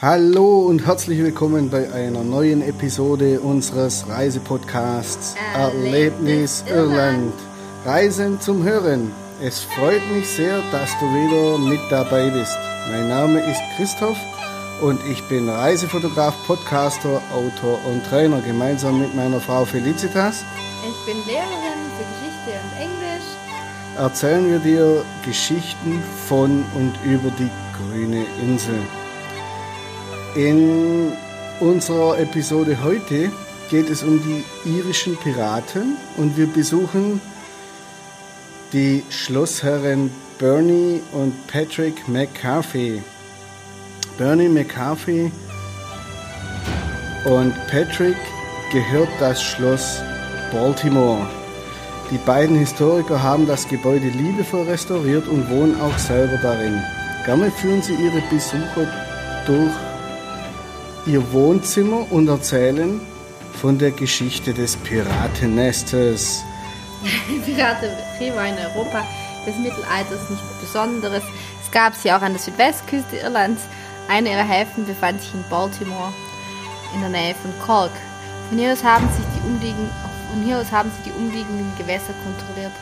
Hallo und herzlich willkommen bei einer neuen Episode unseres Reisepodcasts Erlebnis Irland. Reisen zum Hören. Es freut mich sehr, dass du wieder mit dabei bist. Mein Name ist Christoph und ich bin Reisefotograf, Podcaster, Autor und Trainer gemeinsam mit meiner Frau Felicitas. Ich bin Lehrerin für Geschichte und Englisch. Erzählen wir dir Geschichten von und über die grüne Insel. In unserer Episode heute geht es um die irischen Piraten und wir besuchen die Schlossherren Bernie und Patrick McCarthy. Bernie McCarthy und Patrick gehört das Schloss Baltimore. Die beiden Historiker haben das Gebäude liebevoll restauriert und wohnen auch selber darin. Gerne führen sie ihre Besucher durch ihr Wohnzimmer und erzählen von der Geschichte des Piratennestes. Piraterie war in Europa des Mittelalters nichts Besonderes. Es gab sie auch an der Südwestküste Irlands. Einer ihrer Häfen befand sich in Baltimore, in der Nähe von Cork. Von hier aus haben sich die umliegenden, von hier aus haben sie die umliegenden Gewässer kontrolliert.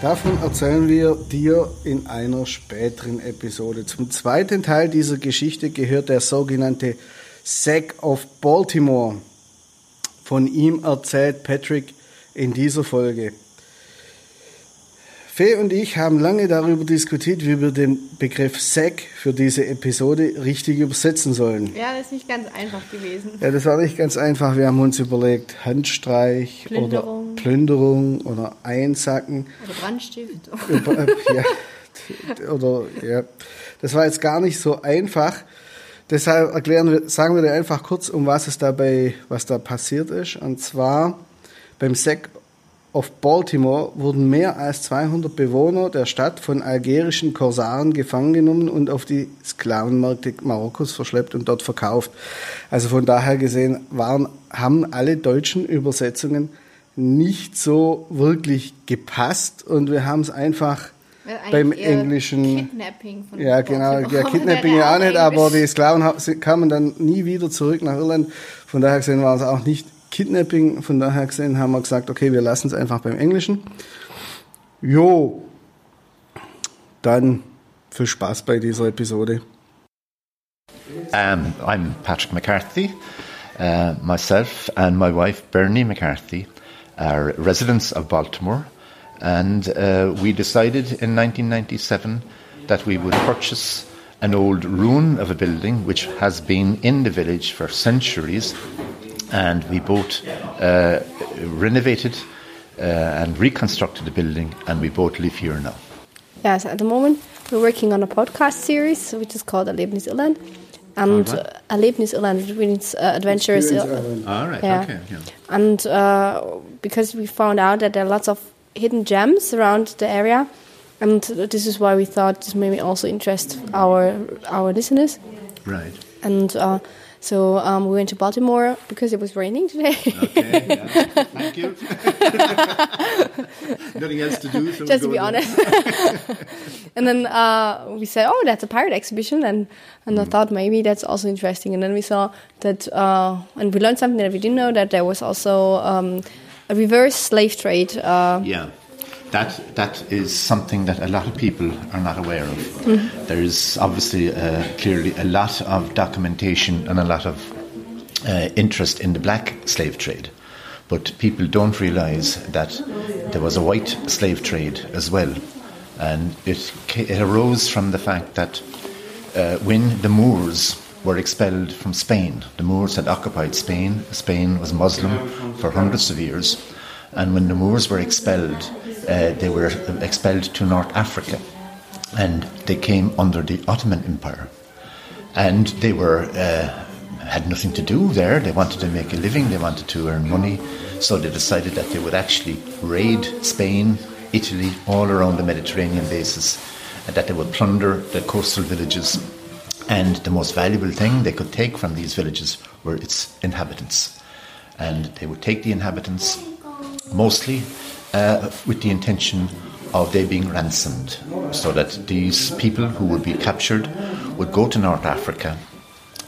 Davon erzählen wir dir in einer späteren Episode. Zum zweiten Teil dieser Geschichte gehört der sogenannte Sack of Baltimore. Von ihm erzählt Patrick in dieser Folge. Fee und ich haben lange darüber diskutiert, wie wir den Begriff Sack für diese Episode richtig übersetzen sollen. Ja, das ist nicht ganz einfach gewesen. Ja, das war nicht ganz einfach. Wir haben uns überlegt, Handstreich Plünderung. oder Plünderung oder Einsacken. Oder Brandstift. ja, oder ja, das war jetzt gar nicht so einfach. Deshalb erklären wir, sagen wir dir einfach kurz, um was es dabei, was da passiert ist. Und zwar beim Sack of Baltimore wurden mehr als 200 Bewohner der Stadt von algerischen Korsaren gefangen genommen und auf die Sklavenmärkte Marokkos verschleppt und dort verkauft. Also von daher gesehen waren, haben alle deutschen Übersetzungen nicht so wirklich gepasst und wir haben es einfach Beim Englischen. Kidnapping von Ja, genau. Ja, Kidnapping ja auch nicht, aber die Sklaven kamen dann nie wieder zurück nach Irland. Von daher gesehen war es auch nicht Kidnapping. Von daher gesehen haben wir gesagt, okay, wir lassen es einfach beim Englischen. Jo, dann viel Spaß bei dieser Episode. Um, I'm Patrick McCarthy. Uh, myself and my wife Bernie McCarthy are residents of Baltimore, and uh, we decided in 1997 that we would purchase an old ruin of a building which has been in the village for centuries, and we both uh, renovated uh, and reconstructed the building, and we both live here now. Yes, at the moment we're working on a podcast series which is called Erlebnis Irland. And Called uh, Erlebnis Irland, which means uh, Adventures Irland. All right, Yeah. And uh, because we found out that there are lots of hidden gems around the area, and this is why we thought this may also interest our our listeners. Right. And uh, so um, we went to Baltimore because it was raining today. Okay, yeah. Thank you. Nothing else to do. So just to be honest. and then uh, we said, "Oh, that's a pirate exhibition," and and Mm. I thought maybe that's also interesting. And then we saw that, uh, and we learned something that we didn't know that there was also um, a reverse slave trade. Uh, Yeah, that that is something that a lot of people are not aware of. Mm-hmm. There is obviously uh, clearly a lot of documentation and a lot of uh, interest in the black slave trade, but people don't realise that there was a white slave trade as well, and it it arose from the fact that uh, when the Moors were expelled from Spain, the Moors had occupied Spain. Spain was Muslim for hundreds of years, and when the Moors were expelled, uh, they were expelled to North Africa, and they came under the Ottoman Empire, and they were. Uh, had nothing to do there. They wanted to make a living. They wanted to earn money, so they decided that they would actually raid Spain, Italy, all around the Mediterranean bases, and that they would plunder the coastal villages. And the most valuable thing they could take from these villages were its inhabitants. And they would take the inhabitants mostly uh, with the intention of they being ransomed, so that these people who would be captured would go to North Africa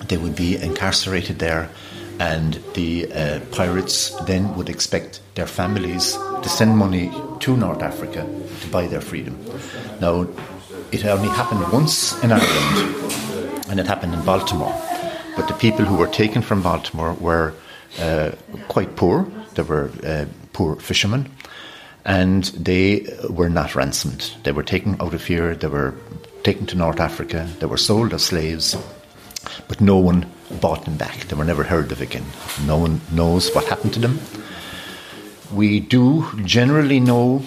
they would be incarcerated there, and the uh, pirates then would expect their families to send money to North Africa to buy their freedom. Now, it only happened once in Ireland, and it happened in Baltimore. But the people who were taken from Baltimore were uh, quite poor. They were uh, poor fishermen, and they were not ransomed. They were taken out of here. They were taken to North Africa. They were sold as slaves, but no one bought them back. They were never heard of again. No one knows what happened to them. We do generally know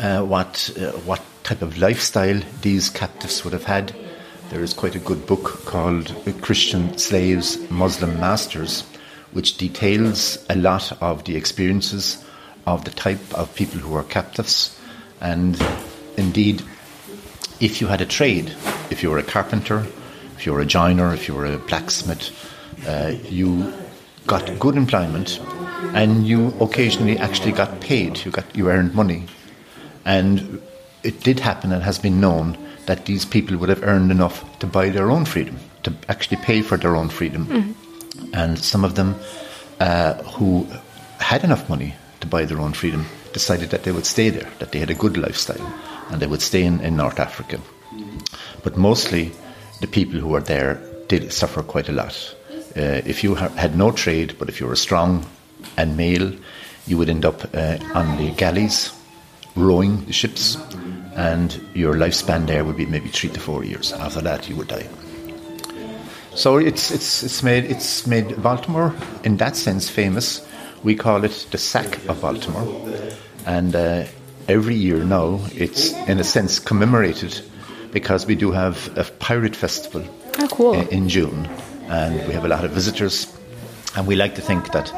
uh, what uh, what type of lifestyle these captives would have had. There is quite a good book called Christian Slaves, Muslim Masters, which details a lot of the experiences of the type of people who are captives. And indeed, if you had a trade, if you were a carpenter, if you were a joiner, if you were a blacksmith, uh, you got good employment and you occasionally actually got paid, you, got, you earned money. And it did happen and has been known that these people would have earned enough to buy their own freedom, to actually pay for their own freedom. Mm-hmm. And some of them uh, who had enough money to buy their own freedom decided that they would stay there, that they had a good lifestyle, and they would stay in, in North Africa. But mostly, the people who were there did suffer quite a lot. Uh, if you ha- had no trade, but if you were strong and male, you would end up uh, on the galleys, rowing the ships, and your lifespan there would be maybe three to four years. After that, you would die. So it's it's it's made it's made Baltimore in that sense famous. We call it the sack of Baltimore, and uh, every year now it's in a sense commemorated because we do have a pirate festival oh, cool. in, in June, and we have a lot of visitors, and we like to think that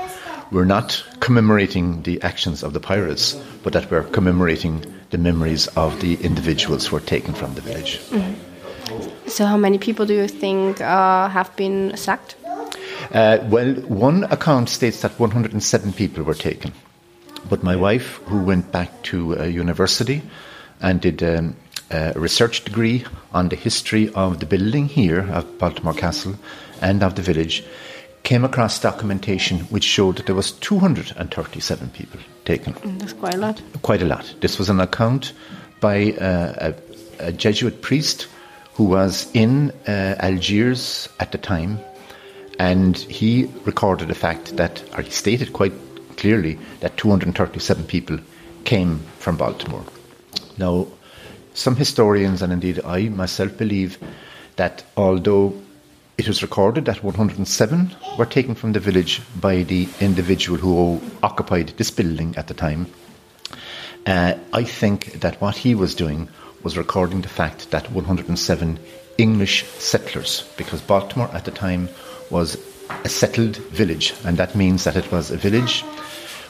we're not commemorating the actions of the pirates, but that we're commemorating the memories of the individuals who were taken from the village. Mm-hmm. So, how many people do you think uh, have been sacked? Uh, well, one account states that 107 people were taken. But my wife, who went back to a university and did um, a research degree on the history of the building here of Baltimore Castle and of the village, came across documentation which showed that there was 237 people taken. Mm, that's quite a lot. Quite a lot. This was an account by uh, a, a, Jesuit priest who was in uh, Algiers at the time, and he recorded the fact that, or he stated quite clearly that 237 people came from Baltimore. Now, some historians, and indeed I myself, believe that although it was recorded that 107 were taken from the village by the individual who occupied this building at the time. Uh, I think that what he was doing was recording the fact that 107 English settlers, because Baltimore at the time was a settled village, and that means that it was a village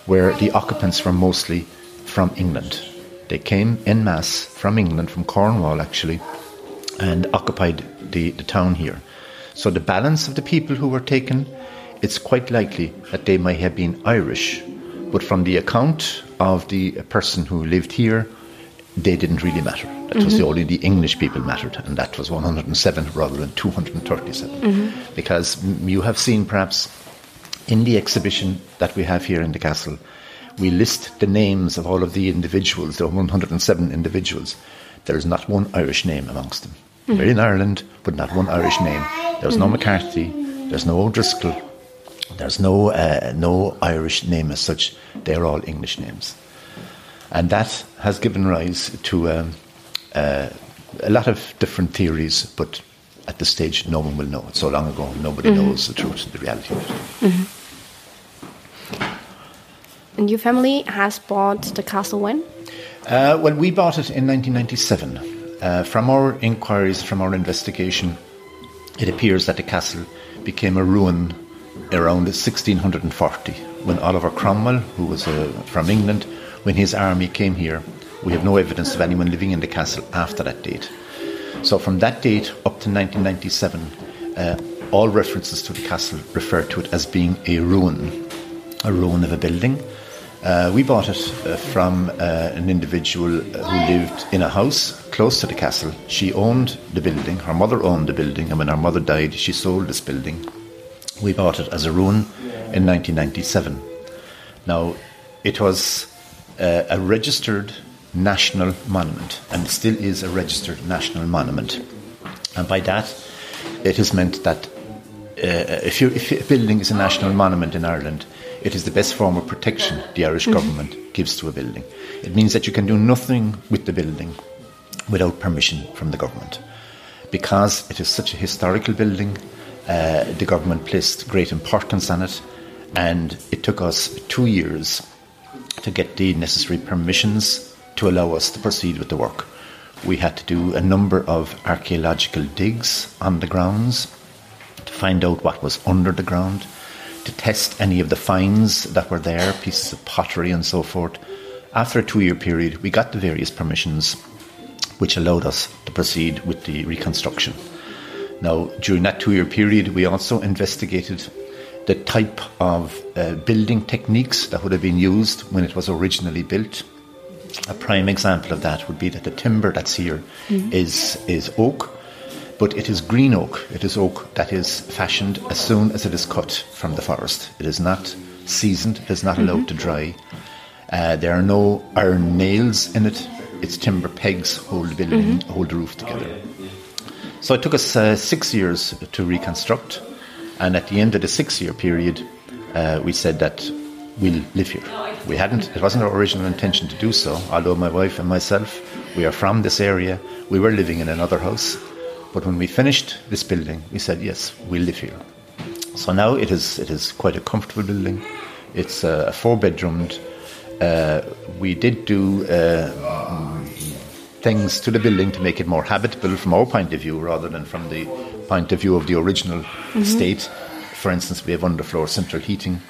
where the occupants were mostly from England. They came en masse from England, from Cornwall actually, and occupied the, the town here. So the balance of the people who were taken, it's quite likely that they may have been Irish, but from the account of the person who lived here, they didn't really matter. That mm-hmm. was the, only the English people mattered, and that was 107 rather than 237. Mm-hmm. Because you have seen perhaps in the exhibition that we have here in the castle, we list the names of all of the individuals, the 107 individuals. There is not one Irish name amongst them. Mm-hmm. They're in Ireland, but not one Irish name. There's no McCarthy, there's no O'Driscoll, there's no, uh, no Irish name as such. They're all English names. And that has given rise to um, uh, a lot of different theories, but at this stage, no one will know. It's so long ago, nobody mm-hmm. knows the truth, the reality of it. Mm-hmm. And your family has bought the castle when? Uh, well, we bought it in 1997. Uh, from our inquiries, from our investigation, it appears that the castle became a ruin around 1640 when Oliver Cromwell, who was uh, from England, when his army came here, we have no evidence of anyone living in the castle after that date. So from that date up to 1997, uh, all references to the castle refer to it as being a ruin, a ruin of a building. Uh, we bought it uh, from uh, an individual who lived in a house close to the castle. She owned the building, her mother owned the building, and when her mother died, she sold this building. We bought it as a ruin in 1997. Now, it was uh, a registered national monument, and still is a registered national monument. And by that, it has meant that uh, if, you, if a building is a national monument in Ireland, it is the best form of protection the Irish mm-hmm. government gives to a building. It means that you can do nothing with the building without permission from the government. Because it is such a historical building, uh, the government placed great importance on it, and it took us two years to get the necessary permissions to allow us to proceed with the work. We had to do a number of archaeological digs on the grounds to find out what was under the ground to test any of the finds that were there, pieces of pottery and so forth. After a two year period, we got the various permissions which allowed us to proceed with the reconstruction. Now, during that two year period, we also investigated the type of uh, building techniques that would have been used when it was originally built. A prime example of that would be that the timber that's here mm-hmm. is is oak, but it is green oak. It is oak that is fashioned as soon as it is cut from the forest. It is not seasoned, it is not allowed mm-hmm. to dry. Uh, there are no iron nails in it. It's timber pegs hold the building, mm-hmm. hold the roof together. So it took us uh, six years to reconstruct, and at the end of the six-year period, uh, we said that we'll live here. We hadn't; it wasn't our original intention to do so. Although my wife and myself, we are from this area, we were living in another house, but when we finished this building, we said, yes, we'll live here. So now it is, it is quite a comfortable building. It's a four bedroomed. Uh, we did do uh, things to the building to make it more habitable from our point of view rather than from the point of view of the original mm-hmm. state. For instance, we have underfloor central heating.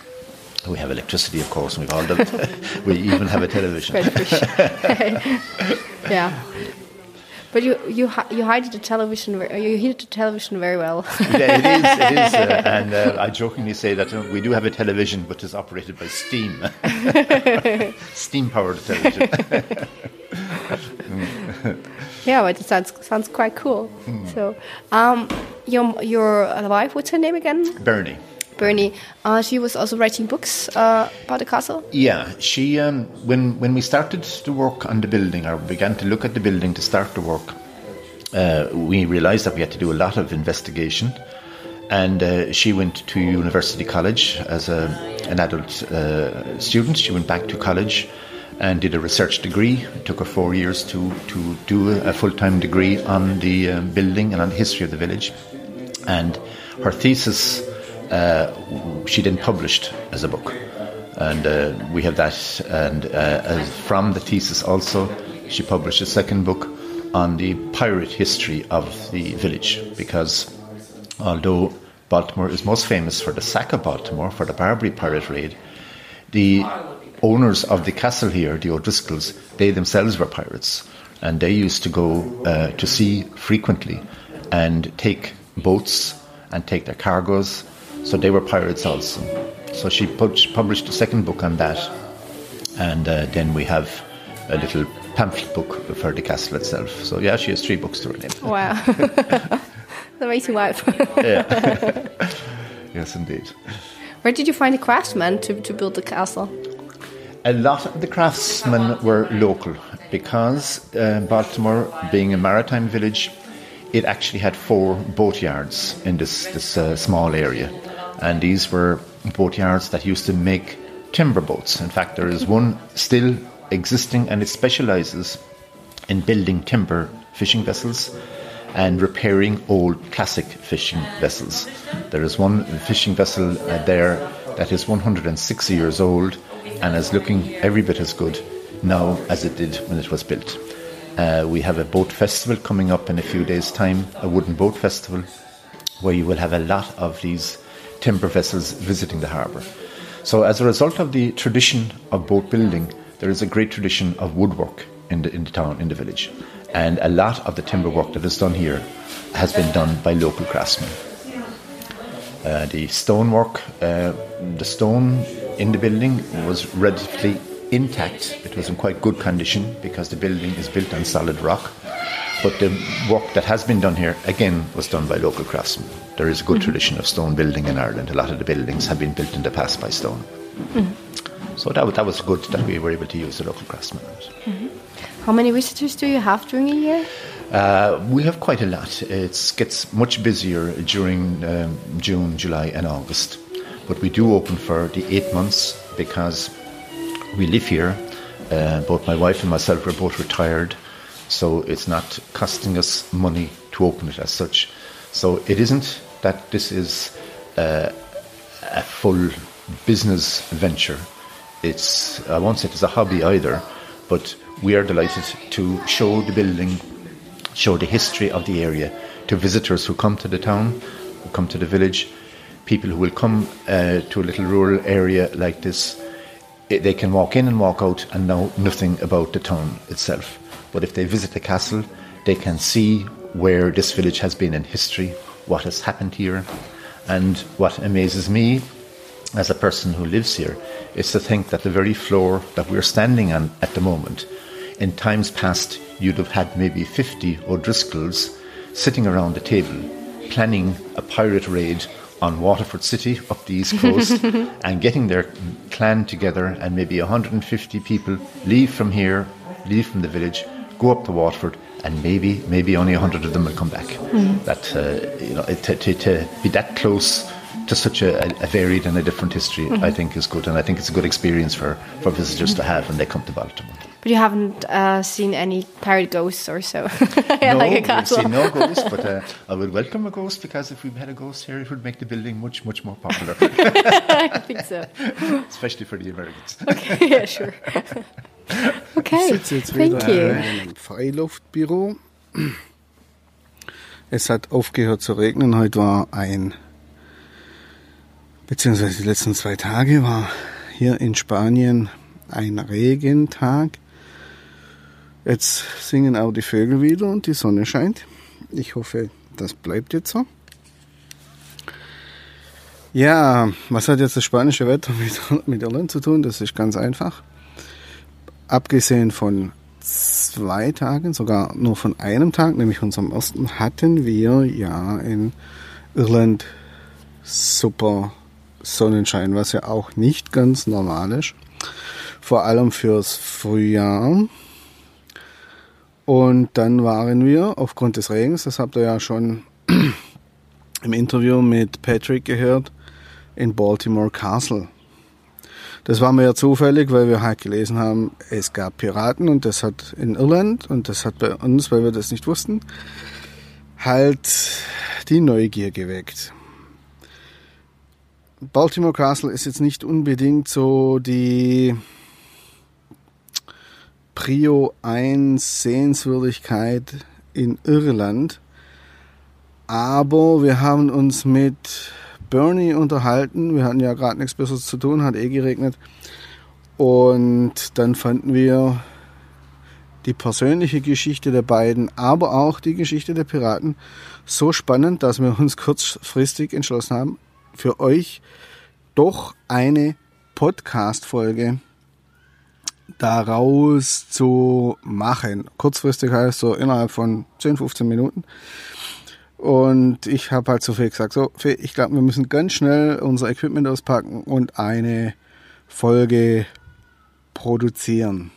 We have electricity, of course, and we've all done. we even have a television. yeah. But you you you hide the television. You hid the television very well. yeah, it is. It is, uh, and uh, I jokingly say that uh, we do have a television, but it's operated by steam, steam powered television. yeah, but it sounds sounds quite cool. Mm. So, um, your your wife, what's her name again? Bernie. Bernie. Uh, she was also writing books uh, about the castle. Yeah, she um, when when we started to work on the building or began to look at the building to start the work, uh, we realised that we had to do a lot of investigation. And uh, she went to University College as a, an adult uh, student. She went back to college and did a research degree. It took her four years to, to do a full time degree on the um, building and on the history of the village. And her thesis uh, she then published as a book. And uh, we have that. And uh, from the thesis also, she published a second book on the pirate history of the village. Because although Baltimore is most famous for the sack of Baltimore, for the Barbary pirate raid, the owners of the castle here, the O'Driscolls, they themselves were pirates. And they used to go uh, to sea frequently and take boats and take their cargoes so they were pirates also. So she published a second book on that. And uh, then we have a little pamphlet book for the castle itself. So yeah, she has three books to her name. Wow. Amazing wife. yeah. yes, indeed. Where did you find the craftsmen to, to build the castle? A lot of the craftsmen were local because uh, Baltimore, being a maritime village, it actually had four boatyards in this, this uh, small area and these were boatyards that used to make timber boats. In fact, there is one still existing, and it specializes in building timber fishing vessels and repairing old classic fishing vessels. There is one fishing vessel uh, there that is 160 years old and is looking every bit as good now as it did when it was built. Uh, we have a boat festival coming up in a few days' time, a wooden boat festival, where you will have a lot of these timber vessels visiting the harbour. So, as a result of the tradition of boat building, there is a great tradition of woodwork in the, in the town, in the village. And a lot of the timber work that is done here has been done by local craftsmen. Uh, the stonework, uh, the stone in the building was relatively intact. It was in quite good condition because the building is built on solid rock. But the work that has been done here, again, was done by local craftsmen. There is a good tradition of stone building in Ireland. A lot of the buildings have been built in the past by stone. So that, that was good that we were able to use the local craftsmen. it. How many visitors do you have during a year? Uh, we have quite a lot. It gets much busier during um, June, July, and August. But we do open for the eight months because we live here. Uh, both my wife and myself are both retired, so it's not costing us money to open it as such. So it isn't that this is uh, a full business venture. It's I won't say it's a hobby either, but we are delighted to show the building, show the history of the area to visitors who come to the town, who come to the village, people who will come uh, to a little rural area like this. They can walk in and walk out and know nothing about the town itself. But if they visit the castle, they can see where this village has been in history, what has happened here, and what amazes me as a person who lives here is to think that the very floor that we're standing on at the moment, in times past, you'd have had maybe 50 O'Driscolls sitting around the table planning a pirate raid on Waterford City up the east coast and getting their clan together and maybe 150 people leave from here, leave from the village, go up to Waterford and maybe maybe only 100 of them will come back. That uh, you know to, to, to be that close to such a, a varied and a different history, I think is good, and I think it's a good experience for, for visitors to have when they come to Baltimore. But you haven't uh, seen any pirate ghosts or so, no, like a we've castle. seen no ghost, but uh, I would welcome a ghost because if we had a ghost here, it would make the building much, much more popular, I think so. especially for the Americans. yeah, sure. okay, Ich sitze jetzt thank wieder you. in einem Freiluftbüro. Es hat aufgehört zu regnen. Heute war ein, beziehungsweise die letzten zwei Tage war hier in Spanien ein Regentag. Jetzt singen auch die Vögel wieder und die Sonne scheint. Ich hoffe, das bleibt jetzt so. Ja, was hat jetzt das spanische Wetter mit, mit Irland zu tun? Das ist ganz einfach. Abgesehen von zwei Tagen, sogar nur von einem Tag, nämlich unserem ersten, hatten wir ja in Irland super Sonnenschein, was ja auch nicht ganz normal ist. Vor allem fürs Frühjahr. Und dann waren wir aufgrund des Regens, das habt ihr ja schon im Interview mit Patrick gehört, in Baltimore Castle. Das war mir ja zufällig, weil wir halt gelesen haben, es gab Piraten und das hat in Irland und das hat bei uns, weil wir das nicht wussten, halt die Neugier geweckt. Baltimore Castle ist jetzt nicht unbedingt so die Prio 1 Sehenswürdigkeit in Irland, aber wir haben uns mit Bernie unterhalten. Wir hatten ja gerade nichts Besseres zu tun, hat eh geregnet. Und dann fanden wir die persönliche Geschichte der beiden, aber auch die Geschichte der Piraten so spannend, dass wir uns kurzfristig entschlossen haben, für euch doch eine Podcast-Folge daraus zu machen. Kurzfristig heißt so innerhalb von 10, 15 Minuten. Und ich habe halt so viel gesagt, so, Fee, ich glaube, wir müssen ganz schnell unser Equipment auspacken und eine Folge produzieren.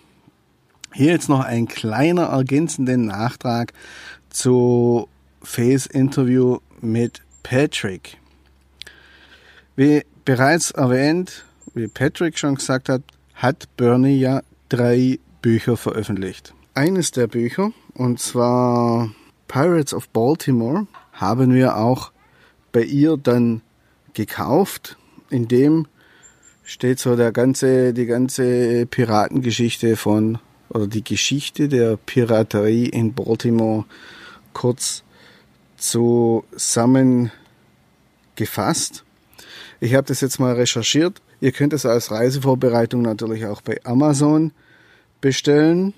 Hier jetzt noch ein kleiner ergänzenden Nachtrag zu Fees Interview mit Patrick. Wie bereits erwähnt, wie Patrick schon gesagt hat, hat Bernie ja drei Bücher veröffentlicht. Eines der Bücher, und zwar Pirates of Baltimore, haben wir auch bei ihr dann gekauft. In dem steht so der ganze, die ganze Piratengeschichte von, oder die Geschichte der Piraterie in Baltimore kurz zusammengefasst. Ich habe das jetzt mal recherchiert. Ihr könnt es als Reisevorbereitung natürlich auch bei Amazon bestellen.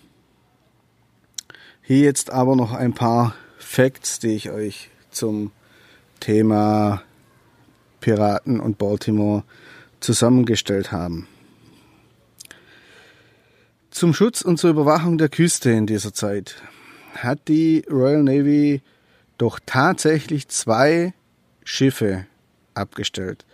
Hier jetzt aber noch ein paar Facts, die ich euch zum Thema Piraten und Baltimore zusammengestellt haben. Zum Schutz und zur Überwachung der Küste in dieser Zeit hat die Royal Navy doch tatsächlich zwei Schiffe abgestellt,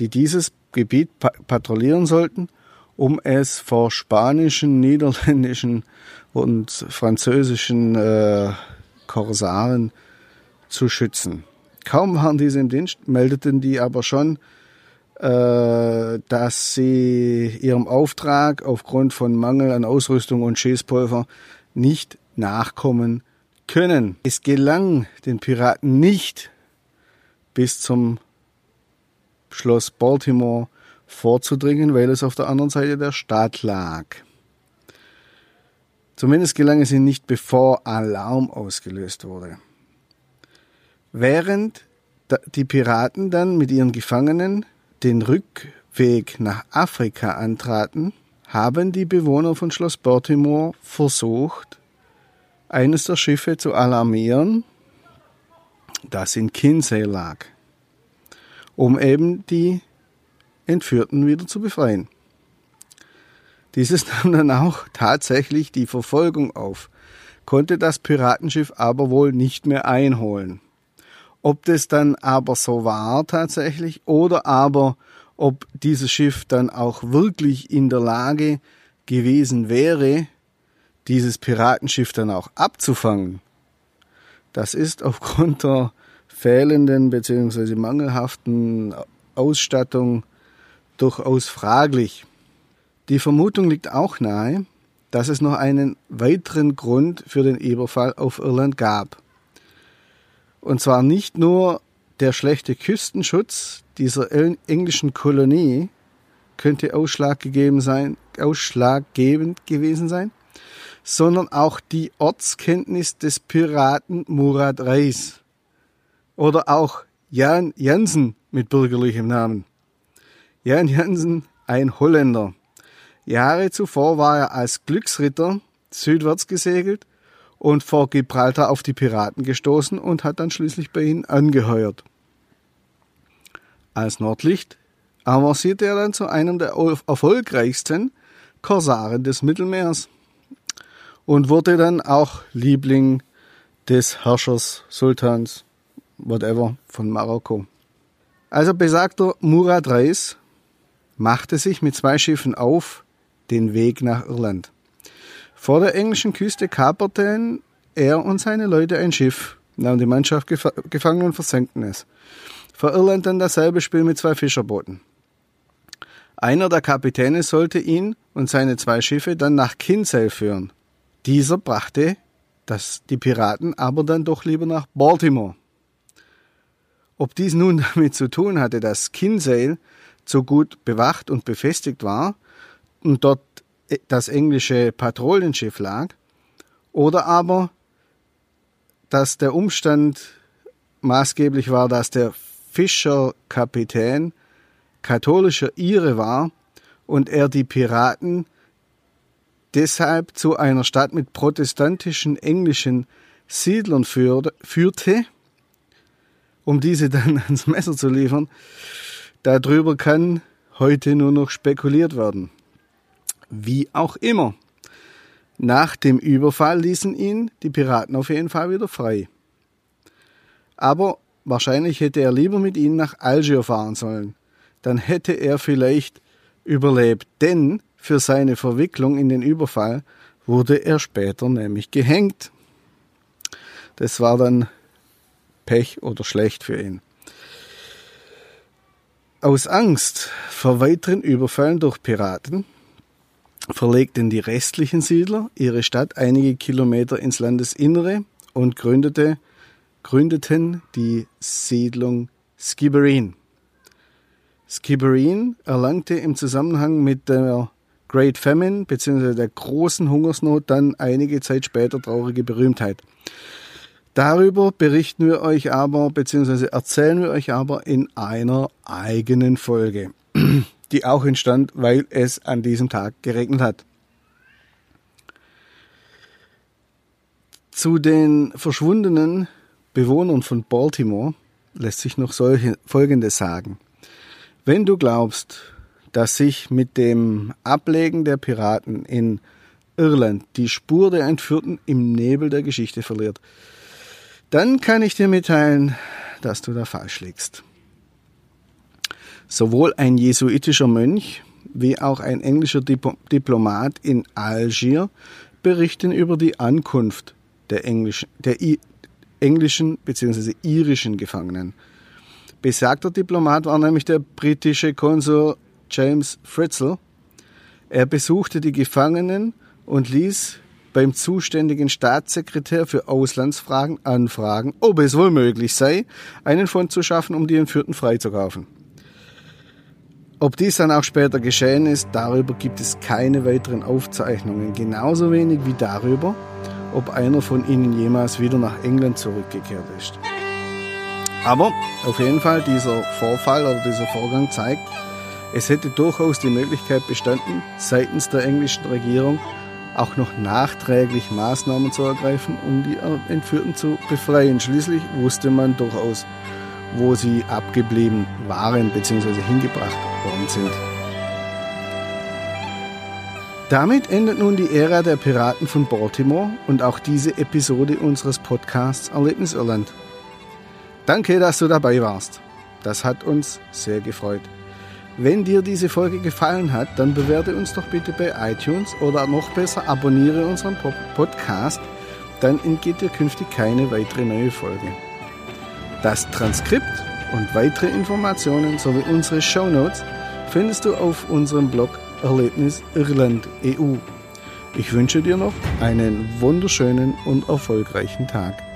die dieses Gebiet patrouillieren sollten, um es vor spanischen, niederländischen und französischen äh, Korsaren zu schützen. Kaum waren diese im Dienst, meldeten die aber schon, äh, dass sie ihrem Auftrag aufgrund von Mangel an Ausrüstung und Schießpulver nicht nachkommen können. Es gelang den Piraten nicht bis zum Schloss Baltimore vorzudringen, weil es auf der anderen Seite der Stadt lag. Zumindest gelang es ihnen nicht, bevor Alarm ausgelöst wurde. Während die Piraten dann mit ihren Gefangenen den Rückweg nach Afrika antraten, haben die Bewohner von Schloss Baltimore versucht, eines der Schiffe zu alarmieren, das in Kinsey lag, um eben die Entführten wieder zu befreien. Dieses nahm dann auch tatsächlich die Verfolgung auf, konnte das Piratenschiff aber wohl nicht mehr einholen. Ob das dann aber so war tatsächlich oder aber ob dieses Schiff dann auch wirklich in der Lage gewesen wäre, dieses Piratenschiff dann auch abzufangen, das ist aufgrund der fehlenden bzw. mangelhaften Ausstattung durchaus fraglich. Die Vermutung liegt auch nahe, dass es noch einen weiteren Grund für den Überfall auf Irland gab. Und zwar nicht nur der schlechte Küstenschutz dieser englischen Kolonie könnte ausschlaggegeben sein, ausschlaggebend gewesen sein, sondern auch die Ortskenntnis des Piraten Murat Reis oder auch Jan Jansen mit bürgerlichem Namen. Jan Jansen, ein Holländer. Jahre zuvor war er als Glücksritter südwärts gesegelt und vor Gibraltar auf die Piraten gestoßen und hat dann schließlich bei ihnen angeheuert. Als Nordlicht avancierte er dann zu einem der erfolgreichsten Korsaren des Mittelmeers und wurde dann auch Liebling des Herrschers, Sultans, whatever, von Marokko. Also besagter Murad Reis machte sich mit zwei Schiffen auf den Weg nach Irland. Vor der englischen Küste kaperten er und seine Leute ein Schiff, nahmen die Mannschaft gefangen und versenkten es. Vor Irland dann dasselbe Spiel mit zwei Fischerbooten. Einer der Kapitäne sollte ihn und seine zwei Schiffe dann nach Kinsale führen. Dieser brachte das, die Piraten aber dann doch lieber nach Baltimore. Ob dies nun damit zu tun hatte, dass Kinsale so gut bewacht und befestigt war und dort das englische Patrouillenschiff lag, oder aber, dass der Umstand maßgeblich war, dass der Fischerkapitän katholischer Ire war und er die Piraten deshalb zu einer Stadt mit protestantischen englischen Siedlern führte, um diese dann ans Messer zu liefern. Darüber kann heute nur noch spekuliert werden. Wie auch immer. Nach dem Überfall ließen ihn die Piraten auf jeden Fall wieder frei. Aber wahrscheinlich hätte er lieber mit ihnen nach Algier fahren sollen. Dann hätte er vielleicht überlebt, denn für seine Verwicklung in den Überfall wurde er später nämlich gehängt. Das war dann Pech oder schlecht für ihn. Aus Angst vor weiteren Überfällen durch Piraten verlegten die restlichen Siedler ihre Stadt einige Kilometer ins Landesinnere und gründete, gründeten die Siedlung Skibbereen. Skibbereen erlangte im Zusammenhang mit der Great Famine bzw. der großen Hungersnot dann einige Zeit später traurige Berühmtheit. Darüber berichten wir euch aber bzw. erzählen wir euch aber in einer eigenen Folge die auch entstand, weil es an diesem Tag geregnet hat. Zu den verschwundenen Bewohnern von Baltimore lässt sich noch solche, Folgendes sagen. Wenn du glaubst, dass sich mit dem Ablegen der Piraten in Irland die Spur der Entführten im Nebel der Geschichte verliert, dann kann ich dir mitteilen, dass du da falsch liegst. Sowohl ein jesuitischer Mönch wie auch ein englischer Diplomat in Algier berichten über die Ankunft der englischen, der englischen bzw. irischen Gefangenen. Besagter Diplomat war nämlich der britische Konsul James Fritzl. Er besuchte die Gefangenen und ließ beim zuständigen Staatssekretär für Auslandsfragen anfragen, ob es wohl möglich sei, einen Fonds zu schaffen, um die Entführten freizukaufen. Ob dies dann auch später geschehen ist, darüber gibt es keine weiteren Aufzeichnungen, genauso wenig wie darüber, ob einer von ihnen jemals wieder nach England zurückgekehrt ist. Aber auf jeden Fall, dieser Vorfall oder dieser Vorgang zeigt, es hätte durchaus die Möglichkeit bestanden, seitens der englischen Regierung auch noch nachträglich Maßnahmen zu ergreifen, um die Entführten zu befreien. Schließlich wusste man durchaus, wo sie abgeblieben waren bzw. hingebracht worden sind. Damit endet nun die Ära der Piraten von Baltimore und auch diese Episode unseres Podcasts Erlebnis Irland. Danke, dass du dabei warst. Das hat uns sehr gefreut. Wenn dir diese Folge gefallen hat, dann bewerte uns doch bitte bei iTunes oder noch besser abonniere unseren Podcast, dann entgeht dir künftig keine weitere neue Folge. Das Transkript und weitere Informationen sowie unsere Show Notes findest du auf unserem Blog Erlebnis Irland EU. Ich wünsche dir noch einen wunderschönen und erfolgreichen Tag.